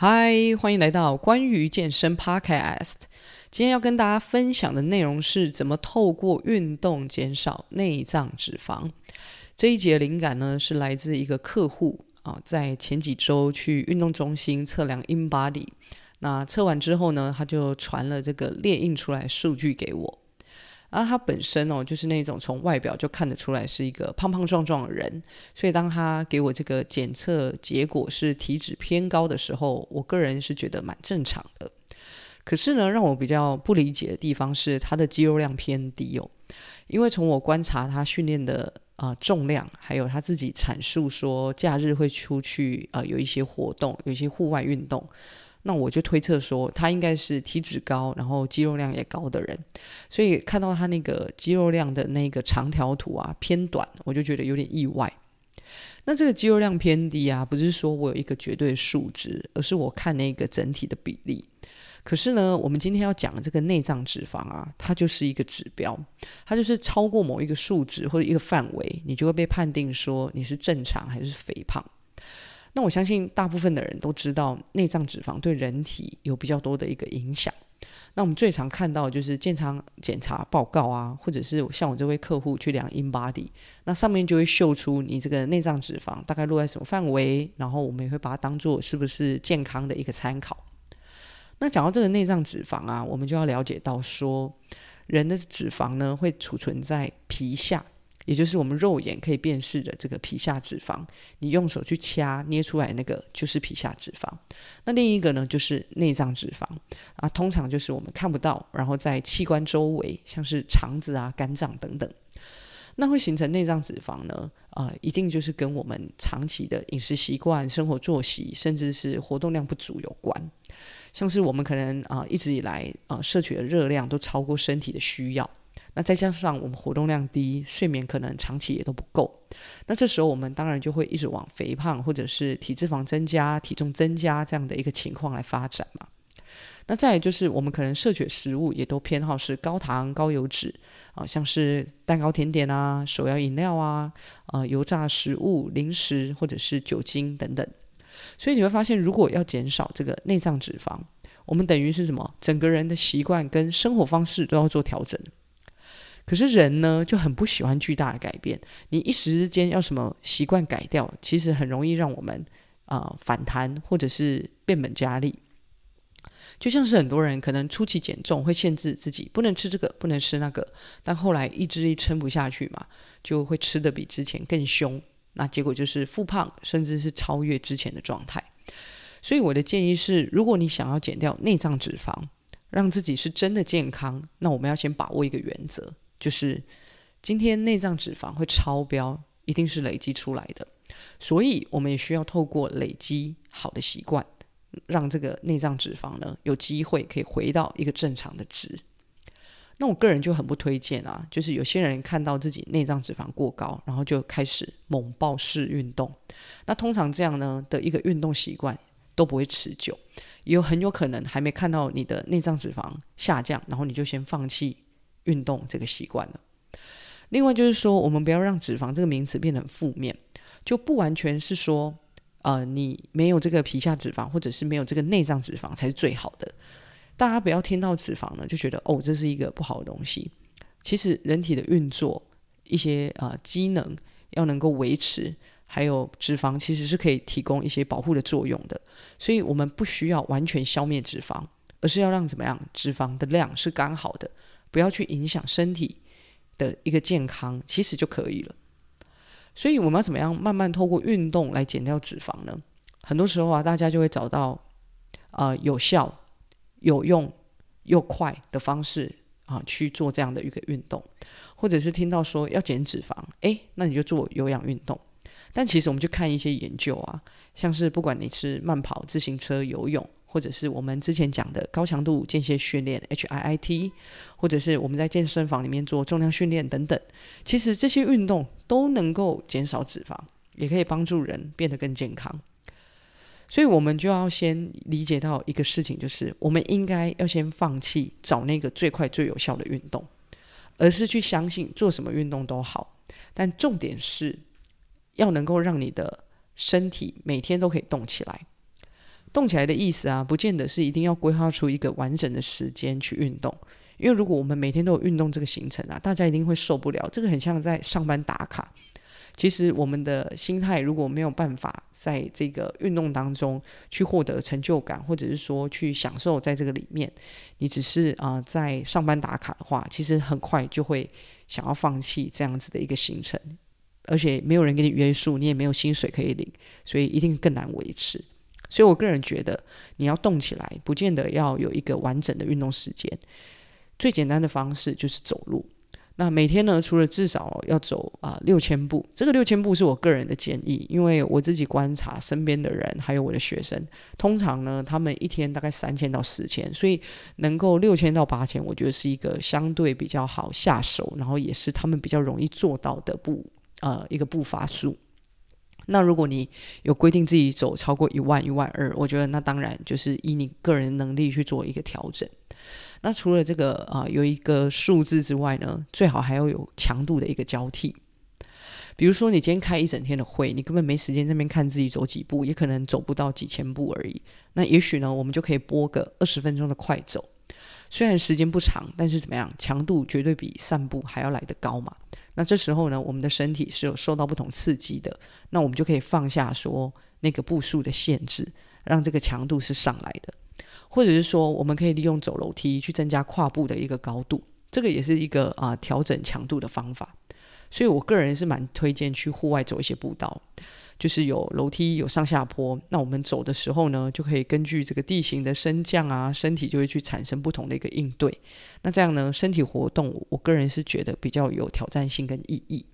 嗨，欢迎来到关于健身 Podcast。今天要跟大家分享的内容是怎么透过运动减少内脏脂肪。这一节灵感呢，是来自一个客户啊，在前几周去运动中心测量 InBody，那测完之后呢，他就传了这个列印出来数据给我。啊，他本身哦，就是那种从外表就看得出来是一个胖胖壮壮的人，所以当他给我这个检测结果是体脂偏高的时候，我个人是觉得蛮正常的。可是呢，让我比较不理解的地方是他的肌肉量偏低哦，因为从我观察他训练的啊、重量，还有他自己阐述说假日会出去啊、有一些活动，有一些户外运动。那我就推测说，他应该是体脂高，然后肌肉量也高的人，所以看到他那个肌肉量的那个长条图啊偏短，我就觉得有点意外。那这个肌肉量偏低啊，不是说我有一个绝对数值，而是我看那个整体的比例。可是呢，我们今天要讲的这个内脏脂肪啊，它就是一个指标，它就是超过某一个数值或者一个范围，你就会被判定说你是正常还是肥胖。那我相信大部分的人都知道内脏脂肪对人体有比较多的一个影响。那我们最常看到就是健康检查报告啊，或者是像我这位客户去量 InBody，那上面就会秀出你这个内脏脂肪大概落在什么范围，然后我们也会把它当做是不是健康的一个参考。那讲到这个内脏脂肪啊，我们就要了解到说，人的脂肪呢会储存在皮下。也就是我们肉眼可以辨识的这个皮下脂肪，你用手去掐捏出来那个就是皮下脂肪。那另一个呢，就是内脏脂肪啊，通常就是我们看不到，然后在器官周围，像是肠子啊、肝脏等等，那会形成内脏脂肪呢，啊、一定就是跟我们长期的饮食习惯、生活作息，甚至是活动量不足有关。像是我们可能啊、一直以来啊、摄取的热量都超过身体的需要。那再加上我们活动量低，睡眠可能长期也都不够，那这时候我们当然就会一直往肥胖或者是体脂肪增加、体重增加这样的一个情况来发展嘛。那再来就是我们可能摄取食物也都偏好是高糖、高油脂啊，像是蛋糕、甜点啊、手摇饮料啊、啊油炸食物、零食或者是酒精等等。所以你会发现，如果要减少这个内脏脂肪，我们等于是什么？整个人的习惯跟生活方式都要做调整。可是人呢，就很不喜欢巨大的改变。你一时之间要什么习惯改掉，其实很容易让我们啊、反弹，或者是变本加厉。就像是很多人可能初期减重会限制自己不能吃这个，不能吃那个，但后来意志力撑不下去嘛，就会吃得比之前更凶。那结果就是复胖，甚至是超越之前的状态。所以我的建议是，如果你想要减掉内脏脂肪，让自己是真的健康，那我们要先把握一个原则。就是今天内脏脂肪会超标，一定是累积出来的，所以我们也需要透过累积好的习惯，让这个内脏脂肪呢有机会可以回到一个正常的值。那我个人就很不推荐啊，就是有些人看到自己内脏脂肪过高，然后就开始猛暴式运动，那通常这样呢的一个运动习惯都不会持久，也有很有可能还没看到你的内脏脂肪下降，然后你就先放弃。运动这个习惯了。另外就是说，我们不要让脂肪这个名词变得很负面，就不完全是说，呃，你没有这个皮下脂肪，或者是没有这个内脏脂肪才是最好的。大家不要听到脂肪呢，就觉得哦，这是一个不好的东西。其实人体的运作，一些呃机能要能够维持，还有脂肪其实是可以提供一些保护的作用的。所以我们不需要完全消灭脂肪，而是要让怎么样，脂肪的量是刚好的。不要去影响身体的一个健康，其实就可以了。所以我们要怎么样慢慢透过运动来减掉脂肪呢？很多时候啊，大家就会找到啊、呃、有效、有用又快的方式啊去做这样的一个运动，或者是听到说要减脂肪，诶，那你就做有氧运动。但其实我们去看一些研究啊，像是不管你是慢跑、自行车、游泳。或者是我们之前讲的高强度间歇训练 HIIT，或者是我们在健身房里面做重量训练等等，其实这些运动都能够减少脂肪，也可以帮助人变得更健康。所以，我们就要先理解到一个事情，就是我们应该要先放弃找那个最快最有效的运动，而是去相信做什么运动都好，但重点是要能够让你的身体每天都可以动起来。动起来的意思啊，不见得是一定要规划出一个完整的时间去运动。因为如果我们每天都有运动这个行程啊，大家一定会受不了。这个很像在上班打卡。其实我们的心态如果没有办法在这个运动当中去获得成就感，或者是说去享受在这个里面，你只是啊、在上班打卡的话，其实很快就会想要放弃这样子的一个行程。而且没有人给你约束，你也没有薪水可以领，所以一定更难维持。所以我个人觉得，你要动起来，不见得要有一个完整的运动时间。最简单的方式就是走路。那每天呢，除了至少要走啊六千步，这个六千步是我个人的建议，因为我自己观察身边的人，还有我的学生，通常呢，他们一天大概三千到四千，所以能够六千到八千，我觉得是一个相对比较好下手，然后也是他们比较容易做到的步。呃，一个步伐数。那如果你有规定自己走超过一万、一万二，我觉得那当然就是以你个人能力去做一个调整。那除了这个啊、有一个数字之外呢，最好还要有强度的一个交替。比如说，你今天开一整天的会，你根本没时间在那边看自己走几步，也可能走不到几千步而已。那也许呢，我们就可以播个二十分钟的快走，虽然时间不长，但是怎么样，强度绝对比散步还要来得高嘛。那这时候呢，我们的身体是有受到不同刺激的，那我们就可以放下说那个步数的限制，让这个强度是上来的，或者是说，我们可以利用走楼梯去增加跨步的一个高度，这个也是一个啊调整强度的方法。所以我个人是蛮推荐去户外走一些步道。就是有楼梯，有上下坡，那我们走的时候呢，就可以根据这个地形的升降啊，身体就会去产生不同的一个应对。那这样呢，身体活动，我个人是觉得比较有挑战性跟意义。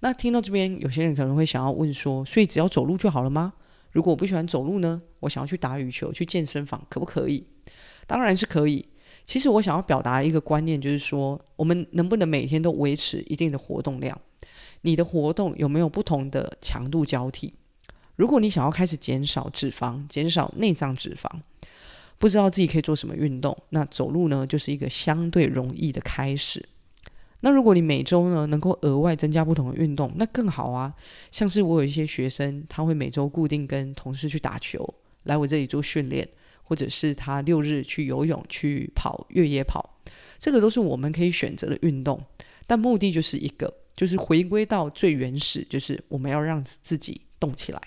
那听到这边，有些人可能会想要问说，所以只要走路就好了吗？如果我不喜欢走路呢，我想要去打羽球，去健身房，可不可以？当然是可以。其实我想要表达一个观念，就是说，我们能不能每天都维持一定的活动量？你的活动有没有不同的强度交替？如果你想要开始减少脂肪、减少内脏脂肪，不知道自己可以做什么运动，那走路呢，就是一个相对容易的开始。那如果你每周呢能够额外增加不同的运动，那更好啊。像是我有一些学生，他会每周固定跟同事去打球，来我这里做训练，或者是他六日去游泳、去跑越野跑，这个都是我们可以选择的运动。但目的就是一个。就是回归到最原始，就是我们要让自己动起来。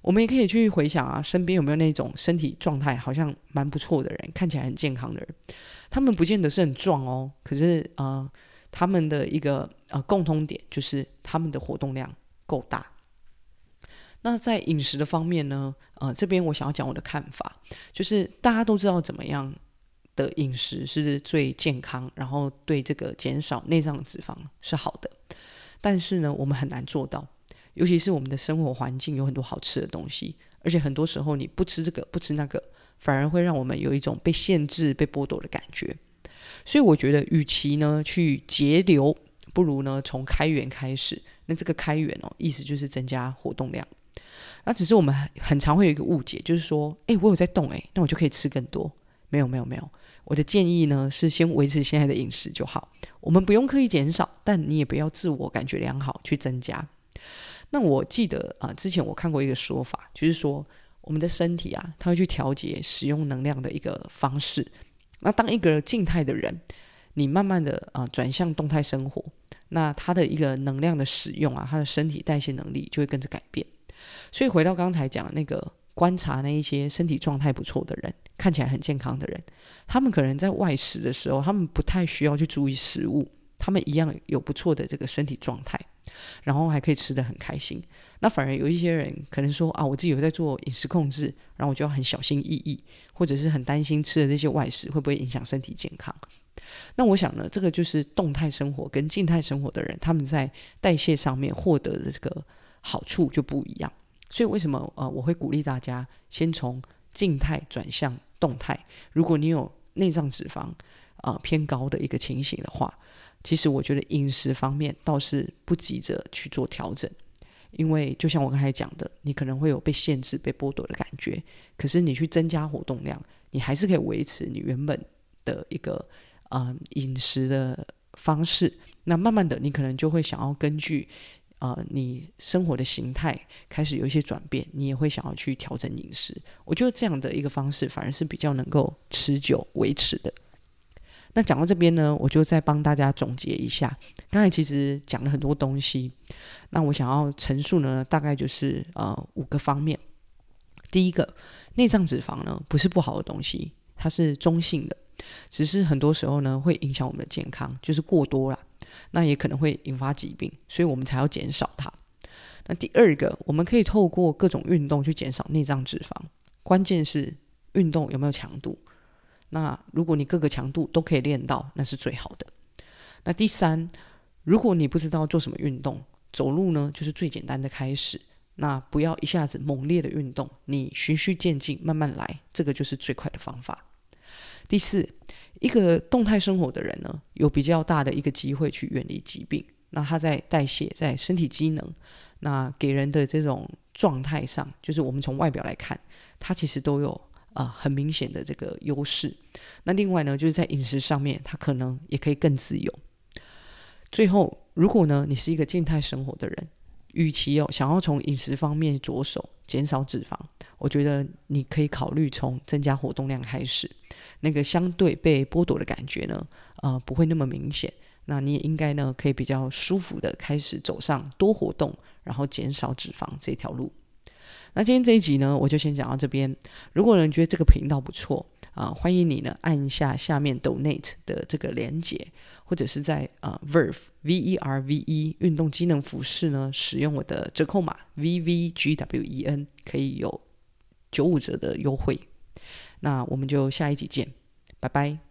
我们也可以去回想啊，身边有没有那种身体状态好像蛮不错的人，看起来很健康的人。他们不见得是很壮哦，可是呃，他们的一个呃共通点就是他们的活动量够大。那在饮食的方面呢，呃，这边我想要讲我的看法，就是大家都知道怎么样。的饮食是最健康，然后对这个减少内脏脂肪是好的，但是呢，我们很难做到，尤其是我们的生活环境有很多好吃的东西，而且很多时候你不吃这个不吃那个，反而会让我们有一种被限制、被剥夺的感觉。所以我觉得，与其呢去节流，不如呢从开源开始。那这个开源哦，意思就是增加活动量。那只是我们很很常会有一个误解，就是说，诶，我有在动，诶，那我就可以吃更多。没有，没有，没有。我的建议呢是先维持现在的饮食就好，我们不用刻意减少，但你也不要自我感觉良好去增加。那我记得啊、之前我看过一个说法，就是说我们的身体啊，它会去调节使用能量的一个方式。那当一个静态的人，你慢慢的啊、转向动态生活，那他的一个能量的使用啊，他的身体代谢能力就会跟着改变。所以回到刚才讲的那个。观察那一些身体状态不错的人，看起来很健康的人，他们可能在外食的时候，他们不太需要去注意食物，他们一样有不错的这个身体状态，然后还可以吃得很开心。那反而有一些人可能说啊，我自己有在做饮食控制，然后我就要很小心翼翼，或者是很担心吃的这些外食会不会影响身体健康。那我想呢，这个就是动态生活跟静态生活的人，他们在代谢上面获得的这个好处就不一样。所以为什么呃我会鼓励大家先从静态转向动态？如果你有内脏脂肪啊、偏高的一个情形的话，其实我觉得饮食方面倒是不急着去做调整，因为就像我刚才讲的，你可能会有被限制、被剥夺的感觉。可是你去增加活动量，你还是可以维持你原本的一个呃饮食的方式。那慢慢的，你可能就会想要根据。呃你生活的形态开始有一些转变，你也会想要去调整饮食。我觉得这样的一个方式反而是比较能够持久维持的。那讲到这边呢，我就再帮大家总结一下。刚才其实讲了很多东西，那我想要陈述呢，大概就是呃五个方面。第一个，内脏脂肪呢不是不好的东西，它是中性的，只是很多时候呢会影响我们的健康，就是过多了，那也可能会引发疾病，所以我们才要减少它。那第二个，我们可以透过各种运动去减少内脏脂肪，关键是运动有没有强度。那如果你各个强度都可以练到，那是最好的。那第三，如果你不知道做什么运动，走路呢就是最简单的开始。那不要一下子猛烈的运动，你循序渐进，慢慢来，这个就是最快的方法。第四，一个动态生活的人呢，有比较大的一个机会去远离疾病。那他在代谢、在身体机能，那给人的这种状态上，就是我们从外表来看，他其实都有。啊、呃，很明显的这个优势。那另外呢，就是在饮食上面，他可能也可以更自由。最后，如果呢，你是一个静态生活的人，与其哦想要从饮食方面着手减少脂肪，我觉得你可以考虑从增加活动量开始。那个相对被剥夺的感觉呢，呃，不会那么明显。那你也应该呢，可以比较舒服的开始走上多活动，然后减少脂肪这条路。那今天这一集呢，我就先讲到这边。如果人觉得这个频道不错啊、欢迎你呢按一下下面 Donate 的这个连结，或者是在呃 Verve V E R V E 运动机能服饰呢使用我的折扣码 V V G W E N，可以有九五折的优惠。那我们就下一集见，拜拜。